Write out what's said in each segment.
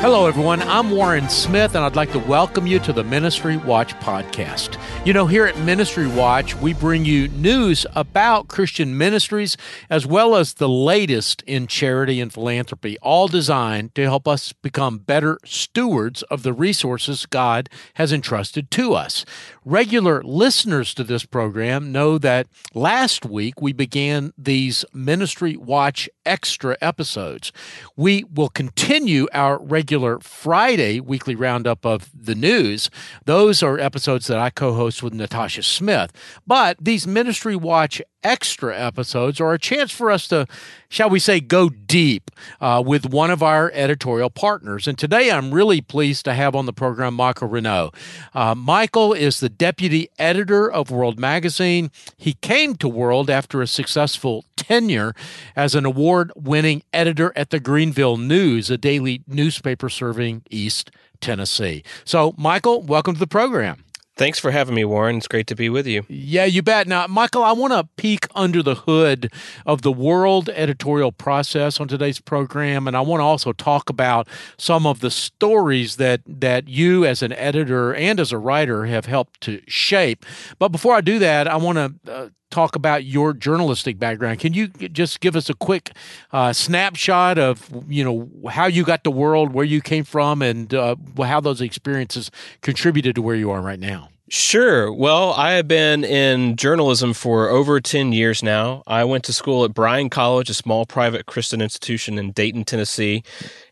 Hello, everyone. I'm Warren Smith, and I'd like to welcome you to the Ministry Watch podcast. You know, here at Ministry Watch, we bring you news about Christian ministries as well as the latest in charity and philanthropy, all designed to help us become better stewards of the resources God has entrusted to us. Regular listeners to this program know that last week we began these Ministry Watch extra episodes. We will continue our regular Friday weekly roundup of the news. Those are episodes that I co host with Natasha Smith. But these Ministry Watch extra episodes are a chance for us to, shall we say, go deep uh, with one of our editorial partners. And today I'm really pleased to have on the program Michael Reneau. Uh, Michael is the deputy editor of World Magazine. He came to World after a successful tenure as an award winning editor at the Greenville News, a daily newspaper serving East Tennessee. So, Michael, welcome to the program. Thanks for having me, Warren. It's great to be with you. Yeah, you bet. Now, Michael, I want to peek under the hood of the world editorial process on today's program, and I want to also talk about some of the stories that that you, as an editor and as a writer, have helped to shape. But before I do that, I want to uh, talk about your journalistic background. Can you just give us a quick uh, snapshot of you know how you got the World, where you came from, and uh, how those experiences contributed to where you are right now? Sure. Well, I have been in journalism for over 10 years now. I went to school at Bryan College, a small private Christian institution in Dayton, Tennessee.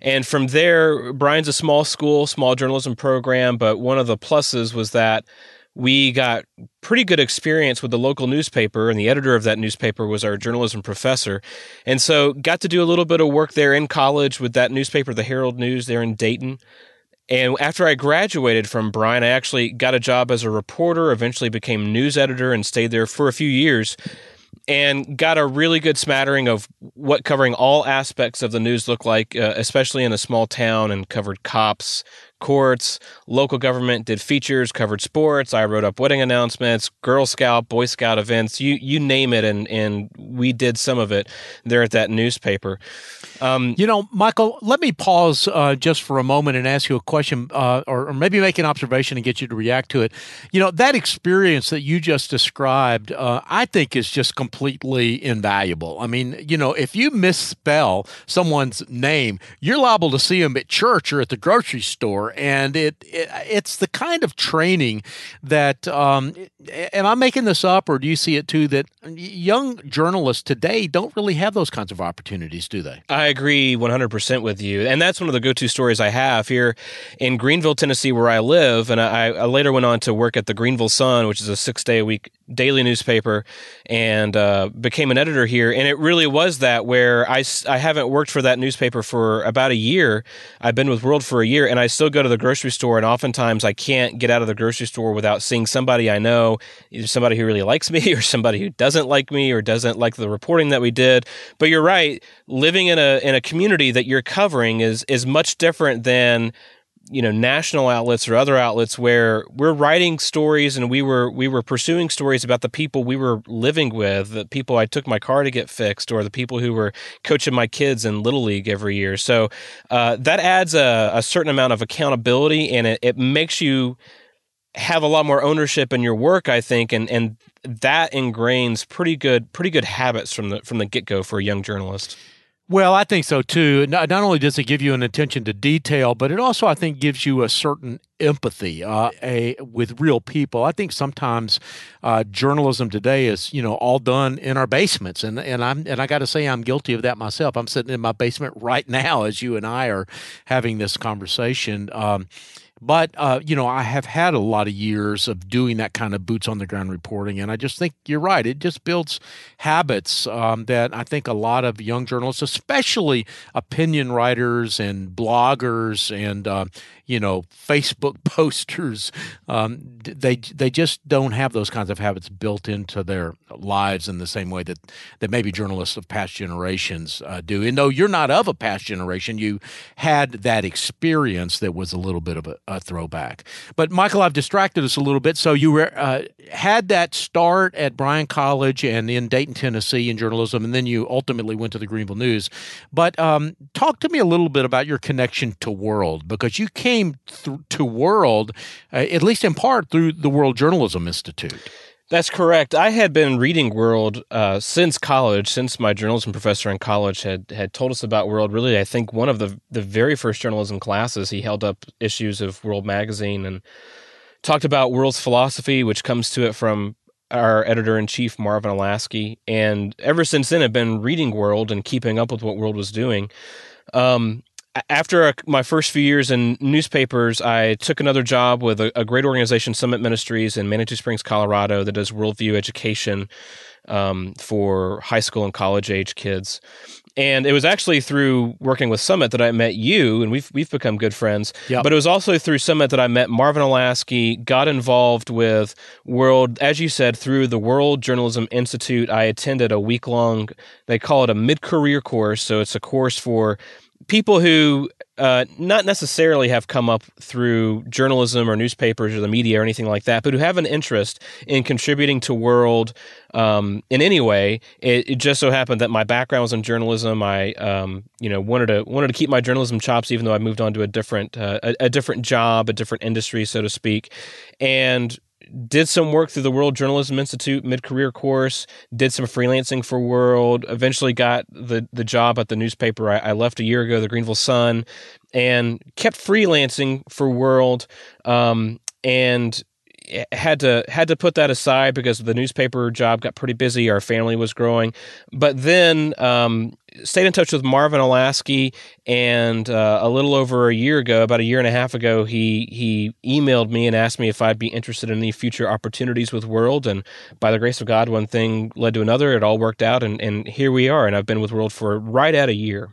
And from there, Bryan's a small school, small journalism program, but one of the pluses was that we got pretty good experience with the local newspaper and the editor of that newspaper was our journalism professor. And so got to do a little bit of work there in college with that newspaper the herald news there in dayton. And after I graduated from Bryan, I actually got a job as a reporter, eventually became news editor and stayed there for a few years and got a really good smattering of what covering all aspects of the news look like, uh, especially in a small town, and covered cops, courts, local government, did features, covered sports. I wrote up wedding announcements, Girl Scout, Boy Scout events, you you name it, and and we did some of it there at that newspaper. Um, you know, Michael, let me pause uh, just for a moment and ask you a question, uh, or, or, maybe make an observation and get you to react to it. You know, that experience that you just described, uh, I think is just completely invaluable. I mean, you know, if you misspell someone's name, you're liable to see them at church or at the grocery store and it, it it's the kind of training that. Um, am I making this up, or do you see it too? That young journalists today don't really have those kinds of opportunities, do they? I agree 100% with you, and that's one of the go-to stories I have here in Greeneville, Tennessee, where I live. And I, I later went on to work at the Greeneville Sun, which is a six-day-a-week daily newspaper, and uh, became an editor here. And it really was that where I I haven't worked for that newspaper for about a year. I've been with World for a year, and I still go to the grocery store, and oftentimes I can't get out of the grocery store without seeing somebody I know, either somebody who really likes me or somebody who doesn't like me or doesn't like the reporting that we did. But you're right, living in a in a community that you're covering is is much different than you know national outlets or other outlets where we're writing stories and we were we were pursuing stories about the people we were living with the people i took my car to get fixed or the people who were coaching my kids in little league every year. So uh, that adds a, a, certain amount of accountability and it, it makes you have a lot more ownership in your work i think and and that ingrains pretty good pretty good habits from the from the get-go for a young journalist well, I think so too. Not, not only does it give you an attention to detail, but it also, I think, gives you a certain empathy uh, a, with real people. I think sometimes uh, journalism today is, you know, all done in our basements, and and I'm and I got to say I'm guilty of that myself. I'm sitting in my basement right now as you and I are having this conversation. Um, but uh, you know, I have had a lot of years of doing that kind of boots on the ground reporting, and I just think you're right. It just builds habits um, that I think a lot of young journalists, especially opinion writers and bloggers and uh, you know Facebook posters. Um, they they just don't have those kinds of habits built into their lives in the same way that that maybe journalists of past generations uh, do. And though you're not of a past generation, you had that experience that was a little bit of a, uh, throwback. But Michael, I've distracted us a little bit. So you were, uh, had that start at Bryan College and in Dayton, Tennessee, in journalism, and then you ultimately went to the Greenville News. But um, talk to me a little bit about your connection to World because you came th- to World, uh, at least in part, through the World Journalism Institute. That's correct. I had been reading World uh, since college, since my journalism professor in college had had told us about World. Really, I think one of the the very first journalism classes, he held up issues of World magazine and talked about World's philosophy, which comes to it from our editor in chief Marvin Olasky. And ever since then, I've been reading World and keeping up with what World was doing. Um, after a, my first few years in newspapers, I took another job with a, a, great organization, Summit Ministries in Manitou Springs, Colorado, that does worldview education um, for high school and college age kids. And it was actually through working with Summit that I met you, and we've we've become good friends. Yep. But it was also through Summit that I met Marvin Olasky, got involved with World, as you said, through the World Journalism Institute. I attended a week long, they call it a mid career course. So it's a course for people who uh, not necessarily have come up through journalism or newspapers or the media or anything like that, but who have an interest in contributing to world um, in any way. It, it, just so happened that my background was in journalism. I, um, you know, wanted to wanted to keep my journalism chops, even though I moved on to a different uh, a, a different job, a different industry, so to speak, and did some work through the World Journalism Institute mid career course, did some freelancing for World, eventually got the, the job at the newspaper I, I, left a year ago, the Greeneville Sun, and kept freelancing for World. Um, and had to had to put that aside because the newspaper job got pretty busy. Our family was growing, but then um, stayed in touch with Marvin Olasky, and uh, a little over a year ago, about a year and a half ago, he he emailed me and asked me if I'd be interested in any future opportunities with World. And by the grace of God, one thing led to another. It all worked out, and and here we are. And I've been with World for right at a year.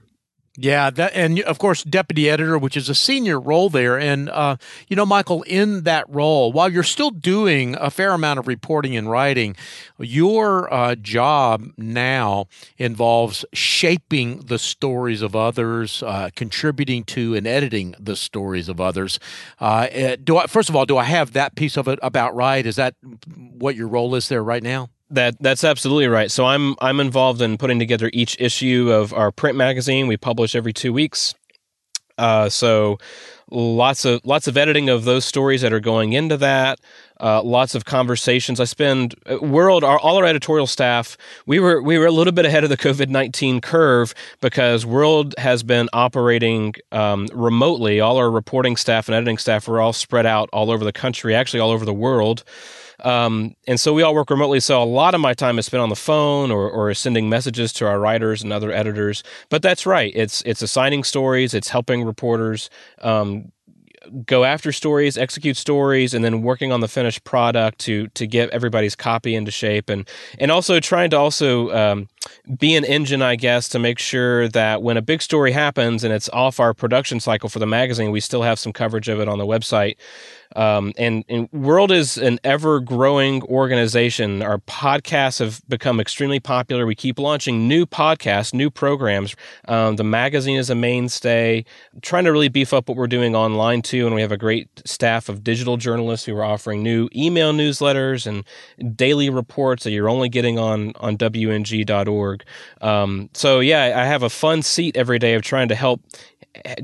Yeah, that, and of course, deputy editor, which is a senior role there. And, uh, you know, Michael, in that role, while you're still doing a fair amount of reporting and writing, your uh, job now involves shaping the stories of others, uh, contributing to and editing the stories of others. Uh, eh, do I, first of all, do I have that piece of it about right? Is that what your role is there right now? That that's absolutely right. So I'm I'm involved in putting together each issue of our print magazine. We publish every two weeks. Uh, so lots of lots of editing of those stories that are going into that. Uh, lots of conversations. I spend uh, world our, all our editorial staff. We were we were a little bit ahead of the COVID nineteen curve because World has been operating um, remotely. All our reporting staff and editing staff were all spread out all over the country, actually all over the world. Um, and so we all work remotely. So a lot of my time is spent on the phone or, or sending messages to our writers and other editors. But that's right. It's it's assigning stories. It's helping reporters um, go after stories, execute stories, and then working on the finished product to to get everybody's copy into shape, and and also trying to also um, be an engine, I guess, to make sure that when a big story happens and it's off our production cycle for the magazine, we still have some coverage of it on the website. Um, and, and World is an ever growing organization. Our podcasts have become extremely popular. We keep launching new podcasts, new programs. Um, the magazine is a mainstay, trying to really beef up what we're doing online too. And we have a great staff of digital journalists who are offering new email newsletters and daily reports that you're only getting on, on WNG.org. Um, so, yeah, I have a fun seat every day of trying to help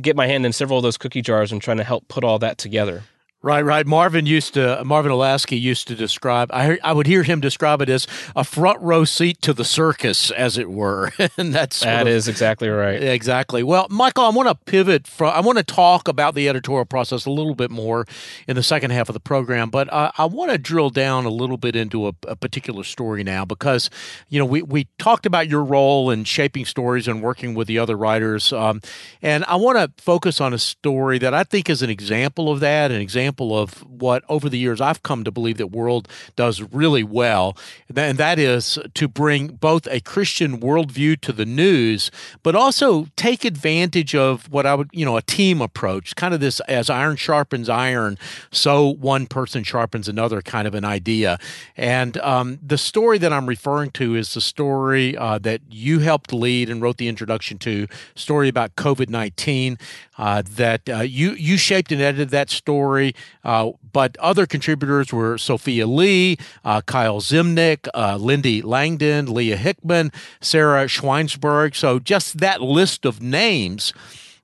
get my hand in several of those cookie jars and trying to help put all that together. Right, right. Marvin used to Marvin Olasky used to describe. I I would hear him describe it as a front row seat to the circus, as it were, and that's that of, is exactly right. Exactly. Well, Michael, I want to pivot from. I want to talk about the editorial process a little bit more in the second half of the program, but I, I want to drill down a little bit into a, a, particular story now because you know we we talked about your role in shaping stories and working with the other writers, um, and I want to focus on a story that I think is an example of that, an example example of what over the years I've come to believe that World does really well, and that is to bring both a Christian worldview to the news, but also take advantage of what I would, you know, a team approach, kind of this as iron sharpens iron, so one person sharpens another kind of an idea. And um, the story that I'm referring to is the story uh, that you helped lead and wrote the introduction to, story about COVID 19 uh, that uh, you you shaped and edited that story. Uh, but other contributors were Sophia Lee, uh, Kyle Ziemnick, uh, Lynde Langdon, Leah Hickman, Sarah Schweinsberg. So just that list of names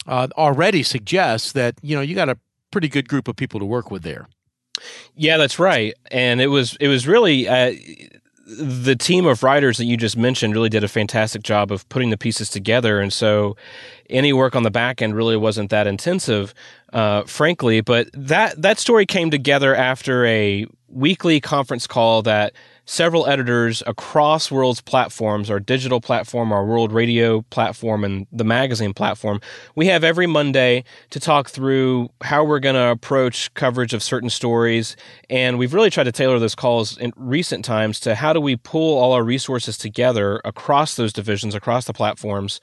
uh, already suggests that you know you got a pretty good group of people to work with there. Yeah, that's right. And it was it was really the team of writers that you just mentioned really did a fantastic job of putting the pieces together. And so any work on the back end really wasn't that intensive, uh, frankly. But that, that story came together after a weekly conference call that several editors across World's platforms, our digital platform, our World Radio platform, and the magazine platform. We have every Monday to talk through how we're going to approach coverage of certain stories. And we've really tried to tailor those calls in recent times to how do we pull all our resources together across those divisions, across the platforms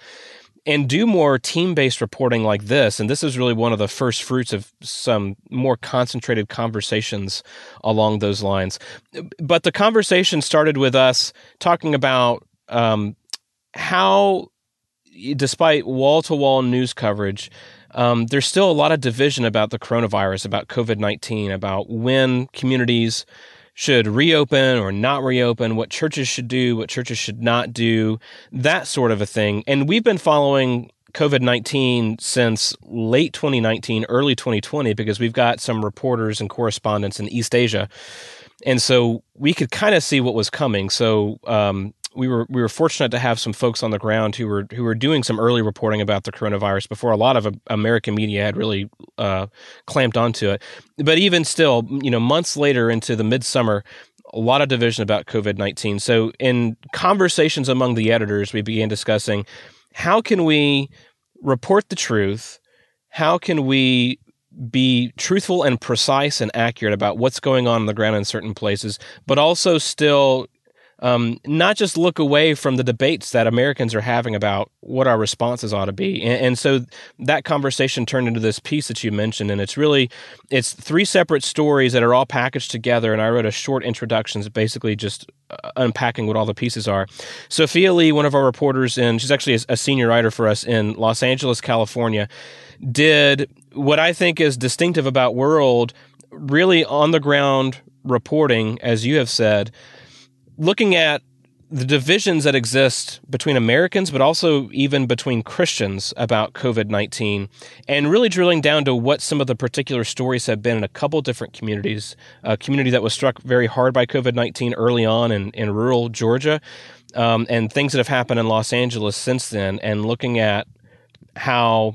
and do more team based reporting like this. And this is really one of the first fruits of some more concentrated conversations along those lines. But the conversation started with us talking about um, how, despite wall to wall news coverage, um, there's still a lot of division about the coronavirus, about COVID 19, about when communities should reopen or not reopen, what churches should do, what churches should not do, that sort of a thing. And we've been following COVID 19 since late 2019, early 2020, because we've got some reporters and correspondents in East Asia. And so we could kind of see what was coming. So um, we were we were fortunate to have some folks on the ground who were who were doing some early reporting about the coronavirus before a lot of American media had really uh, clamped onto it. But even still, you know, months later into the midsummer, a lot of division about COVID nineteen. So in conversations among the editors, we began discussing how can we report the truth, how can we be truthful and precise and accurate about what's going on on the ground in certain places, but also still um, not just look away from the debates that Americans are having about what our responses ought to be. And, and, so that conversation turned into this piece that you mentioned, and it's really it's three separate stories that are all packaged together. And I wrote a short introduction, basically just uh, unpacking what all the pieces are. Sophia Lee, one of our reporters, and she's actually a senior writer for us in Los Angeles, California, did what I think is distinctive about World, really on the ground reporting, as you have said looking at the divisions that exist between Americans, but also even between Christians about COVID 19, and really drilling down to what some of the particular stories have been in a couple different communities. A community that was struck very hard by COVID 19 early on in, in rural Georgia, um, and things that have happened in Los Angeles since then, and looking at how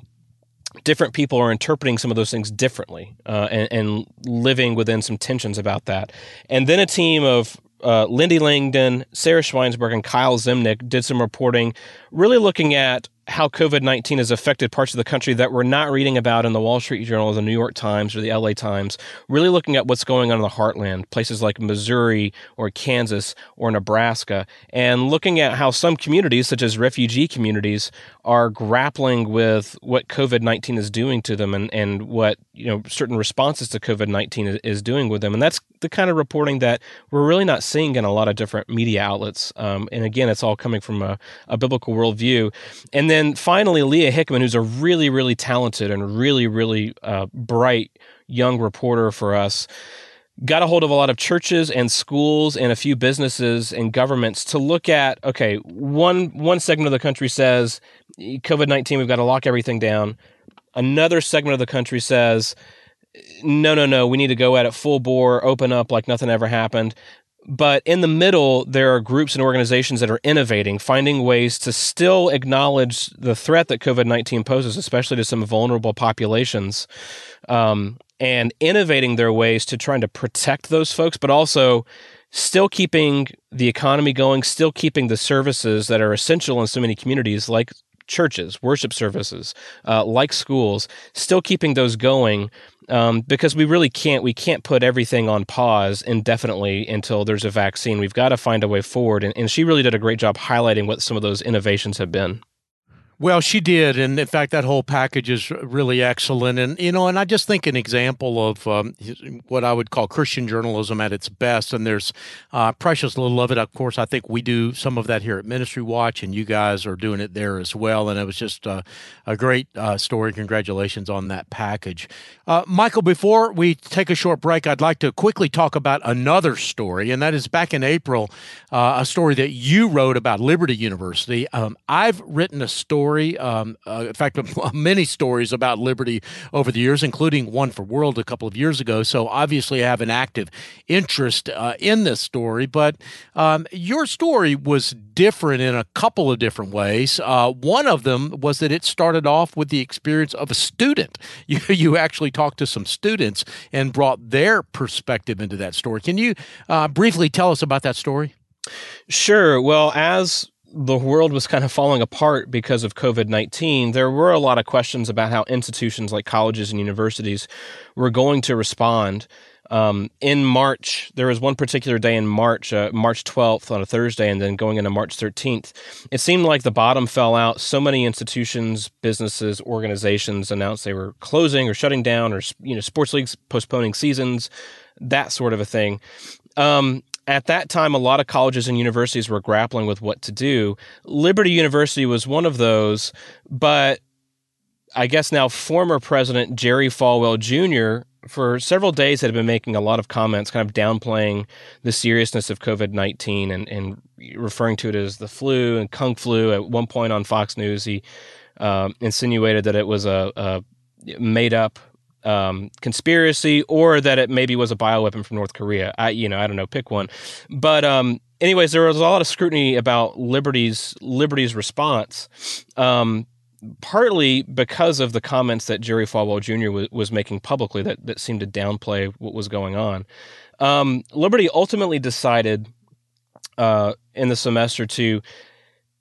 different people are interpreting some of those things differently uh, and, and, living within some tensions about that. And then a team of uh, Lynde Langdon, Sarah Schweinsberg, and Kyle Ziemnick did some reporting, really looking at how COVID 19 has affected parts of the country that we're not reading about in the Wall Street Journal or the New York Times or the LA Times, really looking at what's going on in the heartland, places like Missouri or Kansas or Nebraska, and looking at how some communities, such as refugee communities, are grappling with what COVID 19 is doing to them and, and what you know certain responses to COVID 19 is, doing with them. And that's the kind of reporting that we're really not seeing in a lot of different media outlets. Um, and again, it's all coming from a, a biblical worldview. And then then finally, Leah Hickman, who's a really, really talented and really, really uh, bright young reporter for us, got a hold of a lot of churches and schools and a few businesses and governments to look at okay one one segment of the country says covid-19 we've got to lock everything down. Another segment of the country says no no no we need to go at it full bore open up like nothing ever happened but in the middle, there are groups and organizations that are innovating, finding ways to still acknowledge the threat that COVID 19 poses, especially to some vulnerable populations, um, and innovating their ways to trying to protect those folks, but also still keeping the economy going, still keeping the services that are essential in so many communities, like churches, worship services, uh, like schools, still keeping those going um, because we really can't we can't put everything on pause indefinitely until there's a vaccine. We've got to find a way forward, and, and she really did a great job highlighting what some of those innovations have been. Well, she did, and in fact, that whole package is really excellent. And you know, and I just think an example of um, what I would call Christian journalism at its best. And there's uh, precious little of it. Of course, I think we do some of that here at Ministry Watch, and you guys are doing it there as well. And it was just uh, a great uh, story. Congratulations on that package, uh, Michael. Before we take a short break, I'd like to quickly talk about another story, and that is back in April, uh, a story that you wrote about Liberty University. Um, I've written a story story. Um, uh, in fact, many stories about liberty over the years, including one for World a couple of years ago. So obviously, I have an active interest uh, in this story. But um, your story was different in a couple of different ways. Uh, one of them was that it started off with the experience of a student. You, you actually talked to some students and brought their perspective into that story. Can you uh, briefly tell us about that story? Sure. Well, as the world was kind of falling apart because of COVID 19, there were a lot of questions about how institutions like colleges and universities were going to respond. Um, in March, there was one particular day in March, uh, March 12th on a Thursday, and then going into March 13th. It seemed like the bottom fell out. So many institutions, businesses, organizations announced they were closing or shutting down, or you know, sports leagues postponing seasons, that sort of a thing. Um, at that time, a lot of colleges and universities were grappling with what to do. Liberty University was one of those, but I guess now former president Jerry Falwell Jr. for several days had been making a lot of comments, kind of downplaying the seriousness of COVID 19 and, and referring to it as the flu and kung flu. At one point on Fox News, he um, insinuated that it was a, a made up um, conspiracy or that it maybe was a bioweapon from North Korea. I, you know, I don't know, pick one. But, um, anyways, there was a lot of scrutiny about Liberty's Liberty's response. Um, partly because of the comments that Jerry Falwell Jr. was, was making publicly that, that seemed to downplay what was going on. Um, Liberty ultimately decided uh, in the semester to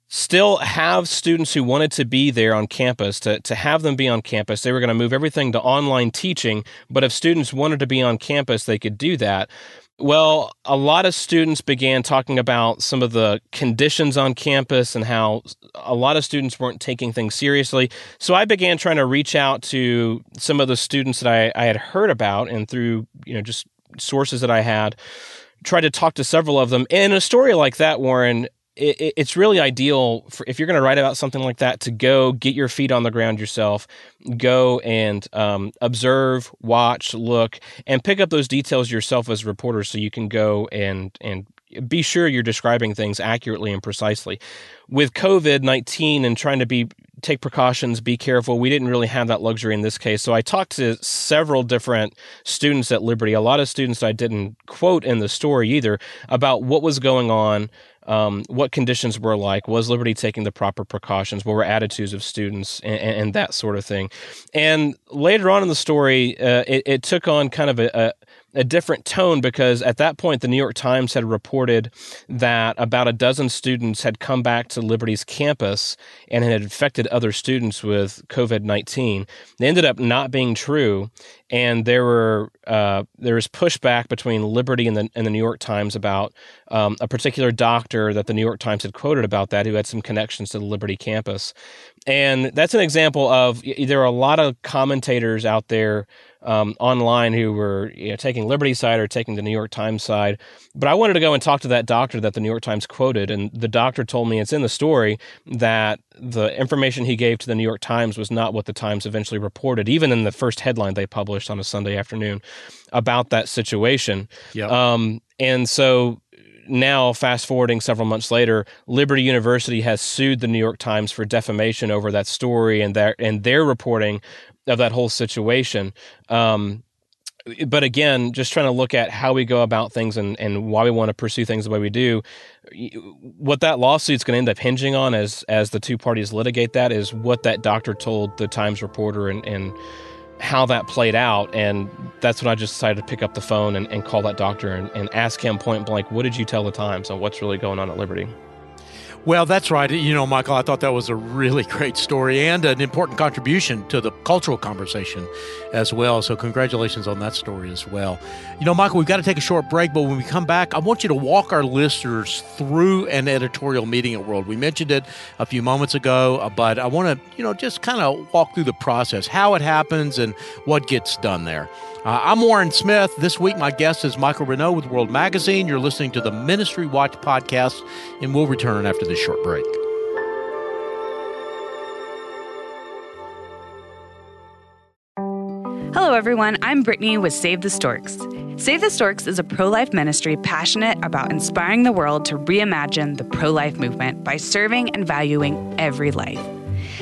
still have students who wanted to be there on campus to, to have them be on campus they were going to move everything to online teaching but if students wanted to be on campus they could do that well a lot of students began talking about some of the conditions on campus and how a lot of students weren't taking things seriously so i began trying to reach out to some of the students that i, I had heard about and through you know just sources that i had tried to talk to several of them. In a story like that, Warren, it, it's really ideal for if you're going to write about something like that to go get your feet on the ground yourself, go and um, observe, watch, look, and pick up those details yourself as a reporter, so you can go and and be sure you're describing things accurately and precisely. With COVID nineteen and trying to be take precautions, be careful. We didn't really have that luxury in this case. So I talked to several different students at Liberty, a lot of students I didn't quote in the story either, about what was going on um, what conditions were like, was Liberty taking the proper precautions, what were attitudes of students, and, and that sort of thing. And later on in the story, uh, it, it, took on kind of a, a a different tone because at that point the New York Times had reported that about a dozen students had come back to Liberty's campus and had infected other students with COVID nineteen. They ended up not being true, and there were uh, there was pushback between Liberty and the and the New York Times about um, a particular doctor that the New York Times had quoted about that who had some connections to the Liberty campus, and that's an example of there are a lot of commentators out there um, online who were you know, taking Liberty side or taking the New York Times side. But I wanted to go and talk to that doctor that the New York Times quoted, and the doctor told me it's in the story that the information he gave to the New York Times was not what the Times eventually reported, even in the first headline they published on a Sunday afternoon about that situation. Yep. Um, and so now, fast forwarding several months later, Liberty University has sued the New York Times for defamation over that story and their and their reporting of that whole situation. Um, but again, just trying to look at how we go about things and, and why we want to pursue things the way we do. What that lawsuit's going to end up hinging on as as the two parties litigate that is what that doctor told the Times reporter and, and how that played out. And that's when I just decided to pick up the phone and, and call that doctor and, and ask him point blank, what did you tell the Times on what's really going on at Liberty? Well, that's right. You know, Michael, I thought that was a really great story and an important contribution to the cultural conversation as well. So, congratulations on that story as well. You know, Michael, we've got to take a short break, but when we come back, I want you to walk our listeners through an editorial meeting at World. We mentioned it a few moments ago, uh, but I want to, you know, just kind of walk through the process, how it happens, and what gets done there. Uh, I'm Warren Smith. This week, my guest is Michael Reneau with World Magazine. You're listening to the Ministry Watch podcast, and we'll return after this short break. Hello, everyone. I'm Brittany with Save the Storks. Save the Storks is a pro life ministry passionate about inspiring the world to reimagine the pro life movement by serving and valuing every life.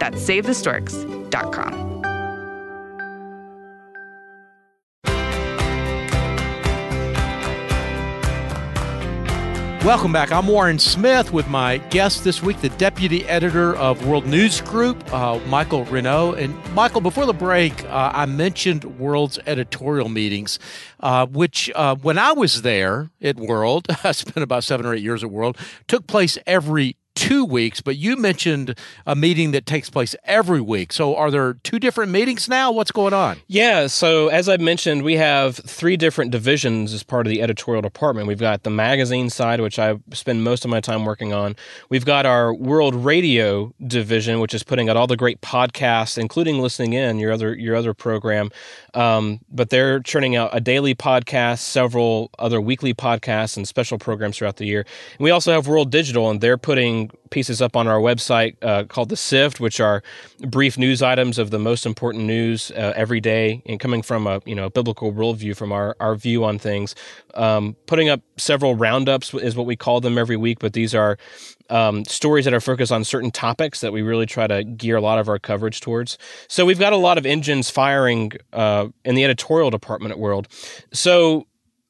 That's SaveTheStorks.com. Welcome back. I'm Warren Smith with my guest this week, the deputy editor of World News Group, uh, Michael Reneau. And Michael, before the break, uh, I mentioned World's editorial meetings, uh, which uh, when I was there at World, I spent about seven or eight years at World, took place every two weeks, but you mentioned a meeting that takes place every week. So are there two different meetings now? What's going on? Yeah. So as I mentioned, we have three different divisions as part of the editorial department. We've got the magazine side, which I spend most of my time working on. We've got our world radio division, which is putting out all the great podcasts, including listening in your other your other program. Um, but they're churning out a daily podcast, several other weekly podcasts, and special programs throughout the year. And we also have World Digital, and they're putting pieces up on our website uh, called the Sift, which are brief news items of the most important news uh, every day, and coming from a you know biblical worldview from our our view on things. Um, putting up several roundups is what we call them every week, but these are um, stories that are focused on certain topics that we really try to gear a lot of our coverage towards. So we've got a lot of engines firing uh, in the editorial department at World. So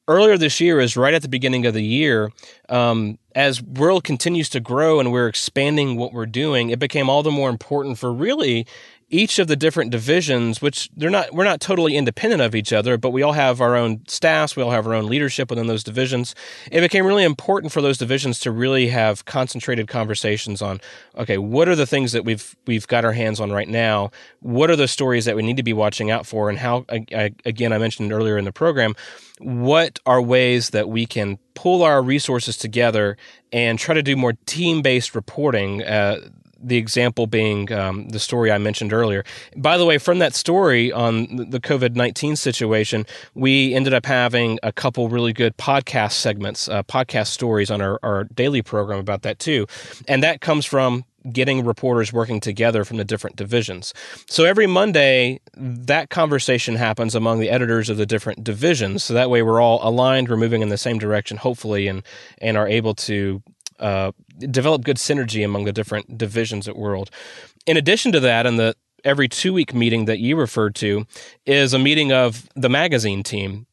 earlier this year is right at the beginning of the year um, as world continues to grow and we're expanding what we're doing it became all the more important for really each of the different divisions, which they're not, we're not totally independent of each other, but we all have our own staffs, we all have our own leadership within those divisions. It became really important for those divisions to really have concentrated conversations on, okay, what are the things that we've we've got our hands on right now? What are the stories that we need to be watching out for? And how, I, again, I mentioned earlier in the program, what are ways that we can pull our resources together and try to do more team based reporting? Uh, the example being um, the story I mentioned earlier. By the way, from that story on the COVID 19 situation, we ended up having a couple really good podcast segments, uh, podcast stories on our, our daily program about that too. And that comes from getting reporters working together from the different divisions. So every Monday, that conversation happens among the editors of the different divisions. So that way we're all aligned, we're moving in the same direction, hopefully, and, and are able to uh, develop good synergy among the different divisions at World. In addition to that, and the every two week meeting that you referred to is a meeting of the magazine team.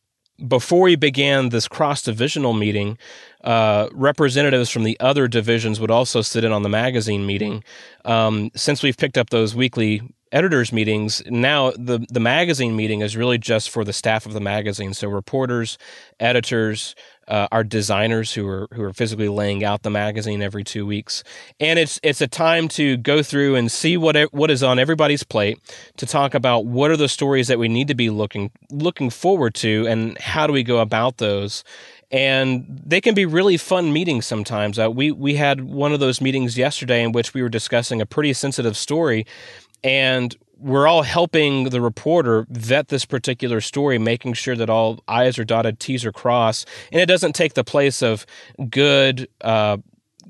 Before we began this cross divisional meeting, uh, representatives from the other divisions would also sit in on the magazine meeting. Um, since we've picked up those weekly editors meetings now the the magazine meeting is really just for the staff of the magazine so reporters editors uh, our designers who are who are physically laying out the magazine every two weeks, and it's it's a time to go through and see what what is on everybody's plate to talk about what are the stories that we need to be looking looking forward to, and how do we go about those. And they can be really fun meetings sometimes. Uh, we we had one of those meetings yesterday in which we were discussing a pretty sensitive story, and we're all helping the reporter vet this particular story, making sure that all I's are dotted, T's are crossed, and it doesn't take the place of good, uh,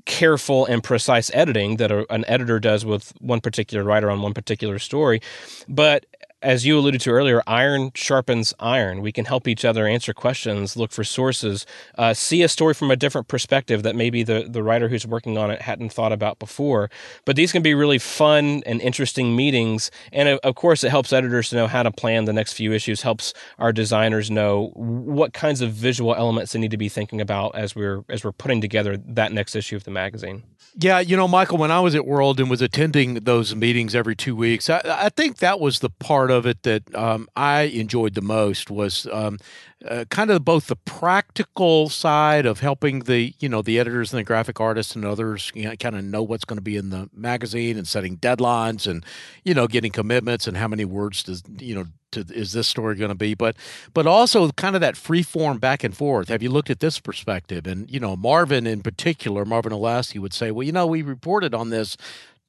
careful, and precise editing that a, an editor does with one particular writer on one particular story. But as you alluded to earlier, iron sharpens iron. We can help each other answer questions, look for sources, uh, see a story from a different perspective that maybe the, the writer who's working on it hadn't thought about before. But these can be really fun and interesting meetings. And of course, it helps editors to know how to plan the next few issues, helps our designers know what kinds of visual elements they need to be thinking about as we're as we're putting together that next issue of the magazine. Yeah, you know, Michael, when I was at World and was attending those meetings every two weeks, I, I think that was the part of it that um, I enjoyed the most was um, uh, kind of both the practical side of helping the you know the editors and the graphic artists and others you know, kind of know what's going to be in the magazine and setting deadlines and you know getting commitments and how many words does you know to, is this story going to be. But but also kind of that free form back and forth. Have you looked at this perspective? And you know marvin in particular marvin Olasky would say well you know we reported on this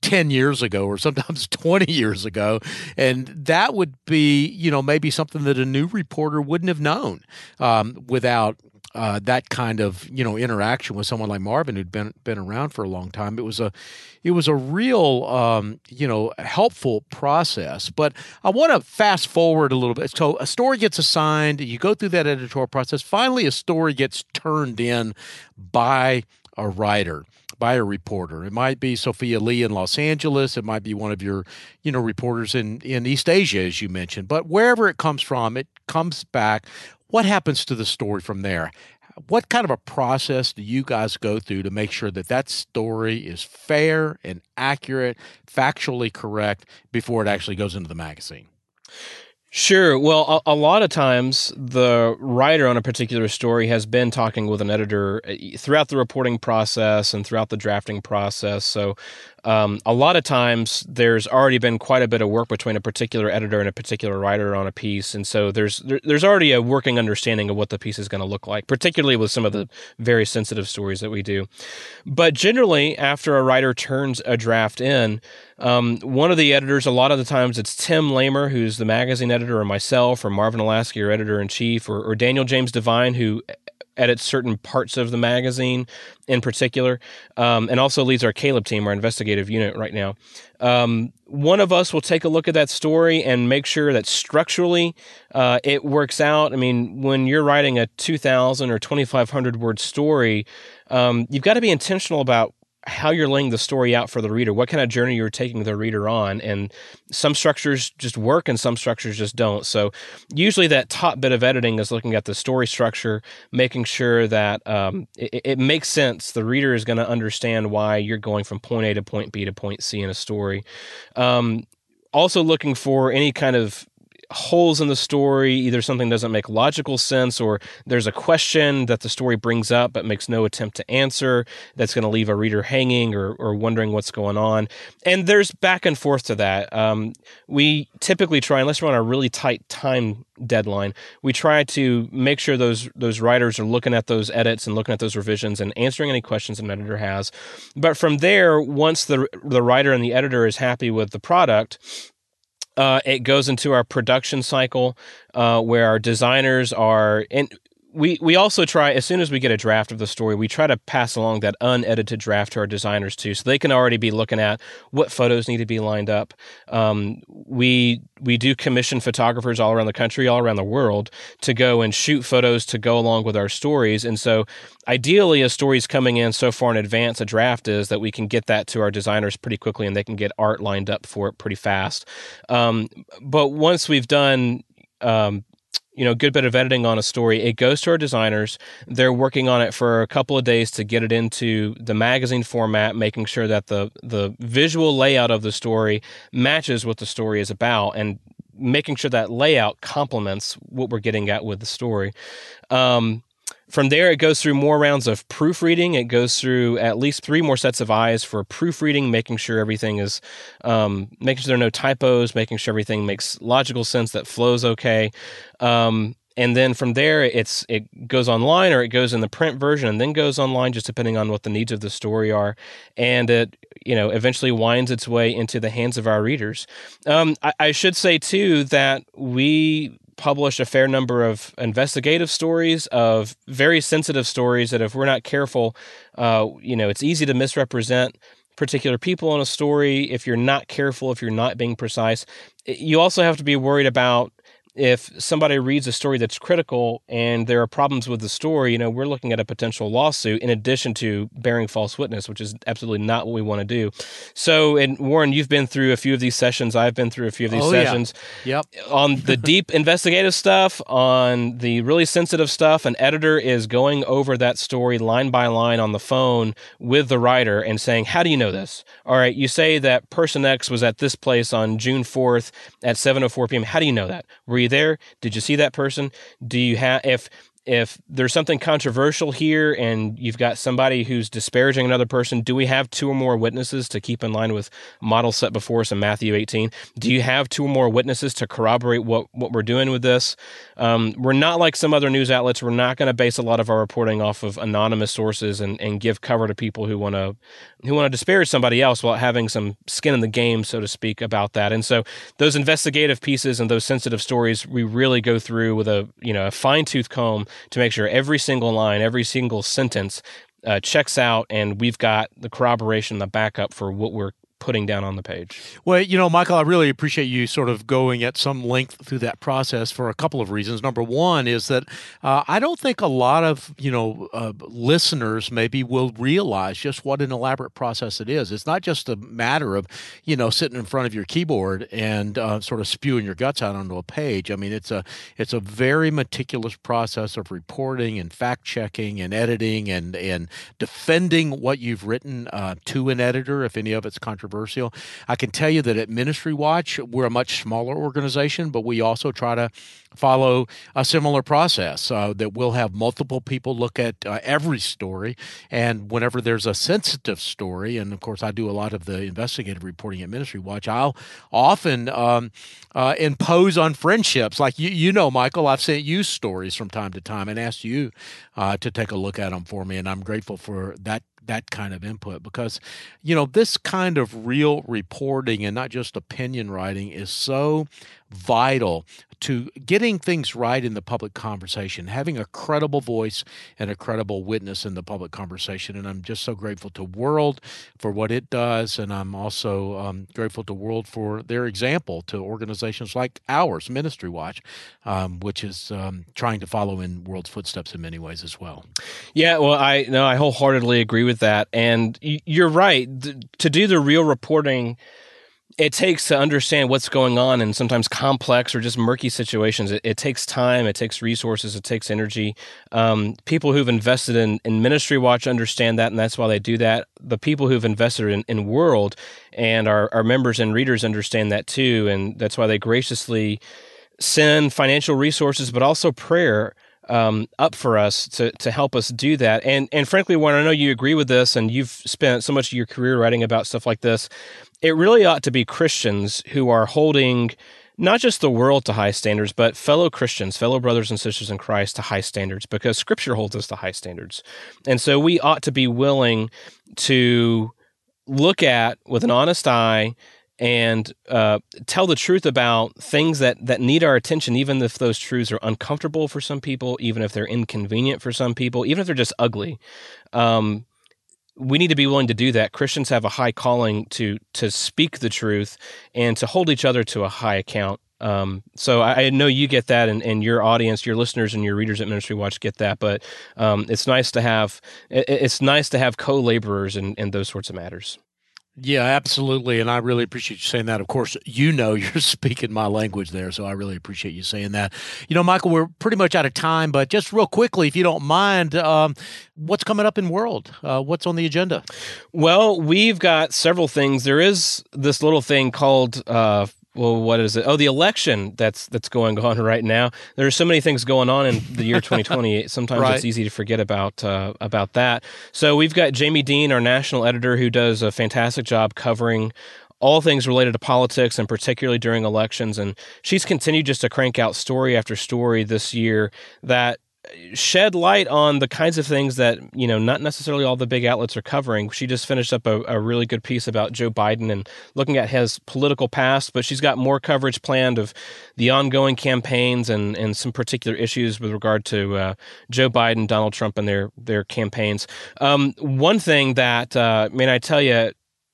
10 years ago or sometimes 20 years ago and that would be you know maybe something that a new reporter wouldn't have known um, without uh, that kind of you know interaction with someone like Marvin who'd been been around for a long time. It was a it was a real um, you know helpful process. But I want to fast forward a little bit. So a story gets assigned, you go through that editorial process. Finally, a story gets turned in by a writer by a reporter. It might be Sophia Lee in Los Angeles. It might be one of your, you know, reporters in, in East Asia, as you mentioned. But wherever it comes from, it comes back. What happens to the story from there? What kind of a process do you guys go through to make sure that that story is fair and accurate, factually correct before it actually goes into the magazine? Sure. Well, a, a, lot of times the writer on a particular story has been talking with an editor eh, throughout the reporting process and throughout the drafting process. So um, a lot of times there's already been quite a bit of work between a particular editor and a particular writer on a piece, and so there's there, there's already a working understanding of what the piece is going to look like, particularly with some of the very sensitive stories that we do. But generally, after a writer turns a draft in, um, one of the editors, a lot of the times it's Tim Lamer, who's the magazine editor, or myself, or Marvin Olasky, our editor in chief, or, or Daniel James Devine, who edits certain parts of the magazine in particular, um, and also leads our Caleb team, our investigative unit right now. Um, one of us will take a look at that story and make sure that structurally uh, it works out. I mean, when you're writing a 2,000 or 2,500 word story, um, you've got to be intentional about how you're laying the story out for the reader, what kind of journey you're taking the reader on. And some structures just work and some structures just don't. So, usually, that top bit of editing is looking at the story structure, making sure that um, it, it, makes sense. The reader is going to understand why you're going from point A to point B to point C in a story. Um, also, looking for any kind of holes in the story, either something doesn't make logical sense or there's a question that the story brings up but makes no attempt to answer that's going to leave a reader hanging or, or wondering what's going on. And there's back and forth to that. Um, we typically try, unless we're on a really tight time deadline, we try to make sure those those writers are looking at those edits and looking at those revisions and answering any questions an editor has. But from there, once the the writer and the editor is happy with the product, uh, it goes into our production cycle uh, where our designers are and we we also try as soon as we get a draft of the story we try to pass along that unedited draft to our designers too so they can already be looking at what photos need to be lined up. Um, we we do commission photographers all around the country all around the world to go and shoot photos to go along with our stories and so ideally a story's coming in so far in advance a draft is that we can get that to our designers pretty quickly and they can get art lined up for it pretty fast. Um, but once we've done um, you know, good bit of editing on a story. It goes to our designers. They're working on it for a couple of days to get it into the magazine format, making sure that the the visual layout of the story matches what the story is about, and making sure that layout complements what we're getting at with the story. Um, from there, it goes through more rounds of proofreading. It goes through at least three more sets of eyes for proofreading, making sure everything is, um, making sure there are no typos, making sure everything makes logical sense, that flows okay. Um, and then from there, it's it goes online or it goes in the print version and then goes online, just depending on what the needs of the story are. And it you know eventually winds its way into the hands of our readers. Um, I, I should say too that we published a fair number of investigative stories, of very sensitive stories that, if we're not careful, uh, you know, it's easy to misrepresent particular people in a story, if you're not careful, if you're not being precise, you also have to be worried about if somebody reads a story that's critical and there are problems with the story, you know, we're looking at a potential lawsuit in addition to bearing false witness, which is absolutely not what we want to do. So, and Warren, you've been through a few of these sessions. I've been through a few of these oh, sessions. Yeah. Yep. on the deep investigative stuff, on the really sensitive stuff, an editor is going over that story line by line on the phone with the writer and saying, How do you know this? All right, you say that person X was at this place on June 4th at seven 7.04 p.m. How do you know that? Were you there? Did you see that person? Do you have if if there's something controversial here and you've got somebody who's disparaging another person, do we have two or more witnesses to keep in line with model set before us in Matthew 18? Do you have two or more witnesses to corroborate what, what we're doing with this? Um, we're not like some other news outlets. We're not going to base a lot of our reporting off of anonymous sources and, and give cover to people who want to who want to disparage somebody else while having some skin in the game, so to speak, about that. And so those investigative pieces and those sensitive stories, we really go through with a you know a fine tooth comb to make sure every single line, every single sentence uh, checks out, and we've got the corroboration, the backup for what we're putting down on the page. Well, you know, Michael, I really appreciate you sort of going at some length through that process for a couple of reasons. Number one is that uh, I don't think a lot of you know uh, listeners maybe will realize just what an elaborate process it is. It's not just a matter of you know sitting in front of your keyboard and uh, sort of spewing your guts out onto a page. I mean, it's a it's a very meticulous process of reporting and fact checking and editing and and defending what you've written uh, to an editor if any of it's controversial controversial. I can tell you that at Ministry Watch, we're a much smaller organization, but we also try to follow a similar process uh, that we'll have multiple people look at uh, every story. And whenever there's a sensitive story, and of course, I do a lot of the investigative reporting at Ministry Watch, I'll often um, uh, impose on friendships. Like you, you know, Michael, I've sent you stories from time to time and asked you uh, to take a look at them for me. And I'm grateful for that that kind of input because you know this kind of real reporting and not just opinion writing is so vital to getting things right in the public conversation, having a credible voice and a credible witness in the public conversation. And I'm just so grateful to World for what it does. And I'm also um, grateful to World for their example to organizations like ours, Ministry Watch, um, which is um, trying to follow in World's footsteps in many ways as well. Yeah, well, I no, I wholeheartedly agree with that. And you're right. To do the real reporting, it takes to understand what's going on in sometimes complex or just murky situations. It, it takes time, it takes resources, it takes energy. Um, people who've invested in, in Ministry Watch understand that, and that's why they do that. The people who've invested in, in World and our, our members and readers understand that too, and that's why they graciously send financial resources, but also prayer um, up for us to to help us do that. And and frankly, Warren, I know you agree with this, and you've spent so much of your career writing about stuff like this. It really ought to be Christians who are holding not just the world to high standards, but fellow Christians, fellow brothers and sisters in Christ to high standards, because Scripture holds us to high standards. And so we ought to be willing to look at with an honest eye and uh, tell the truth about things that, that need our attention, even if those truths are uncomfortable for some people, even if they're inconvenient for some people, even if they're just ugly. Um, we need to be willing to do that. Christians have a high calling to to speak the truth and to hold each other to a high account. Um, so I, I, know you get that, and, and, your audience, your listeners, and your readers at Ministry Watch get that. But um, it's nice to have it, it's nice to have co laborers in, in those sorts of matters. Yeah, absolutely. And I really appreciate you saying that. Of course, you know you're speaking my language there, so I really appreciate you saying that. You know, Michael, we're pretty much out of time, but just real quickly, if you don't mind, um, what's coming up in World? Uh, what's on the agenda? Well, we've got several things. There is this little thing called uh, well, what is it? Oh, the election that's that's going on right now. There are so many things going on in the year 2020. Sometimes right. it's easy to forget about uh, about that. So we've got Jamie Dean, our national editor, who does a fantastic job covering all things related to politics and particularly during elections. And she's continued just to crank out story after story this year that shed light on the kinds of things that you know not necessarily all the big outlets are covering. She just finished up a, a, really good piece about joe biden and looking at his political past but she's got more coverage planned of the ongoing campaigns and and some particular issues with regard to uh, joe biden donald trump and their their campaigns. Um, one thing that uh, mean i tell you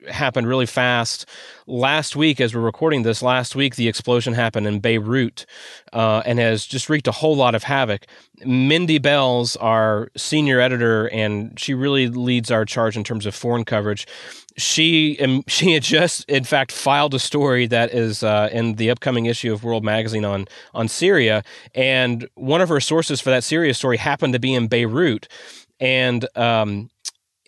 happened really fast. Last week, as we're recording this, last week the explosion happened in Beirut uh, and has just wreaked a whole lot of havoc. Mindy Belz our senior editor, and she really leads our charge in terms of foreign coverage. She um, she had just, in fact, filed a story that is uh, in the upcoming issue of World Magazine on on Syria, and one of her sources for that Syria story happened to be in Beirut, and um,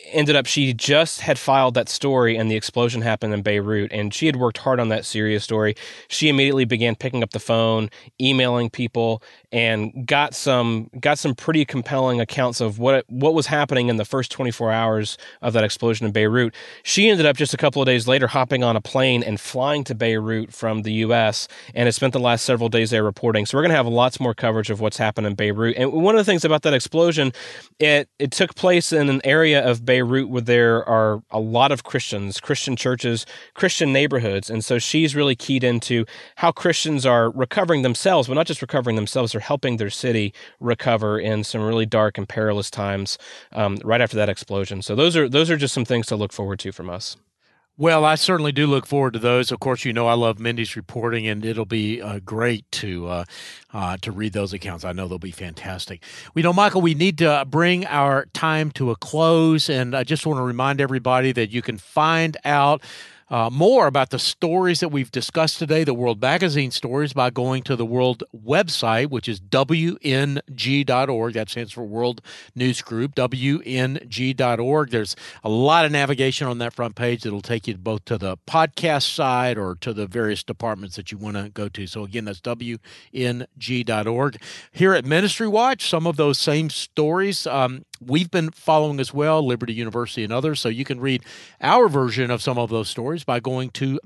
ended up she just had filed that story and the explosion happened in Beirut and she had worked hard on that Syria story. She immediately began picking up the phone, emailing people and got some got some pretty compelling accounts of what what was happening in the first 24 hours of that explosion in Beirut. She ended up just a couple of days later hopping on a plane and flying to Beirut from the US and has spent the last several days there reporting. So we're going to have lots more coverage of what's happened in Beirut. And one of the things about that explosion, it it took place in an area of Beirut where there are a lot of Christians, Christian churches, Christian neighborhoods. And so she's really keyed into how Christians are recovering themselves, but not just recovering themselves, they're helping their city recover in some really dark and perilous times um, right after that explosion. So those are those are just some things to look forward to from us. Well, I certainly do look forward to those. Of course, you know I love Mindy's reporting, and it'll be uh, great to uh, uh, to read those accounts. I know they'll be fantastic. We know, Michael, we need to bring our time to a close, and I just want to remind everybody that you can find out uh, more about the stories that we've discussed today, the World Magazine stories, by going to the World website, which is WNG.org. That stands for World News Group, WNG.org. There's a lot of navigation on that front page that'll take you both to the podcast side or to the various departments that you want to go to. So, again, that's WNG.org. Here at Ministry Watch, some of those same stories um, we've been following as well, Liberty University and others. So you can read our version of some of those stories by going to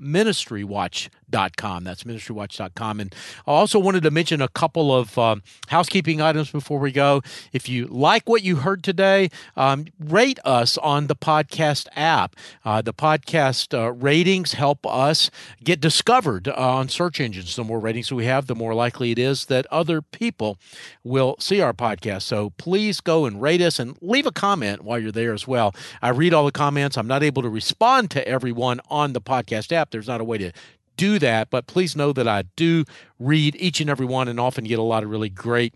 ministrywatch.com. That's ministrywatch.com. And I also wanted to mention a couple of um, housekeeping items before we go. If you like what you heard today, um, rate us on the podcast app. Uh, the podcast uh, ratings help us get discovered uh, on search engines. The more ratings we have, the more likely it is that other people will see our podcast. So please go and rate us and leave a comment while you're there as well. I read all the comments. I'm not able to respond to everyone on the podcast app. There's not a way to do that, but please know that I do read each and every one and often get a lot of really great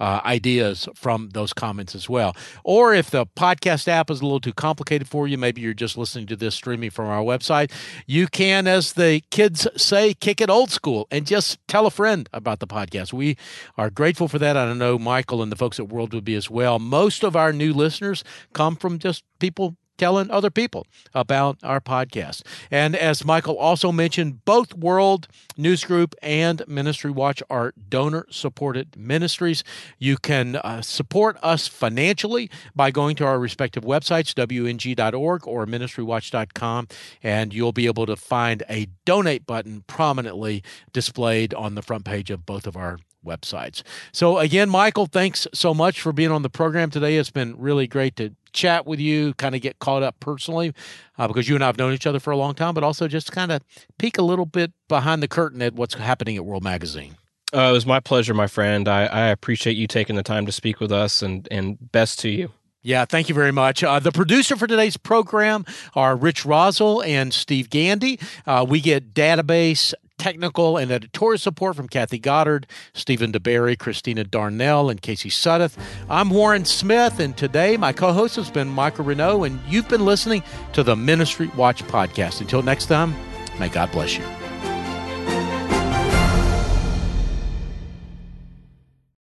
uh, ideas from those comments as well. Or if the podcast app is a little too complicated for you, maybe you're just listening to this streaming from our website, you can, as the kids say, kick it old school and just tell a friend about the podcast. We are grateful for that. I know Michael and the folks at World would be as well. Most of our new listeners come from just people telling other people about our podcast. And as Michael also mentioned, both World News Group and Ministry Watch are donor supported ministries. You can uh, support us financially by going to our respective websites, wng.org or ministrywatch.com, and you'll be able to find a donate button prominently displayed on the front page of both of our websites. So, again, Michael, thanks so much for being on the program today. It's been really great to chat with you, kind of get caught up personally, uh, because you and I have known each other for a long time, but also just kind of peek a little bit behind the curtain at what's happening at World Magazine. Uh, it was my pleasure, my friend. I, I appreciate you taking the time to speak with us, and and best to you. Yeah, thank you very much. Uh, the producer for today's program are Rich Rosell and Steve Gandy. Uh, we get database technical and editorial support from Kathy Goddard, Stephen DeBerry, Christina Darnell, and Casey Suddeth. I'm Warren Smith, and today my co host has been Michael Reneau, and you've been listening to the Ministry Watch podcast. Until next time, may God bless you.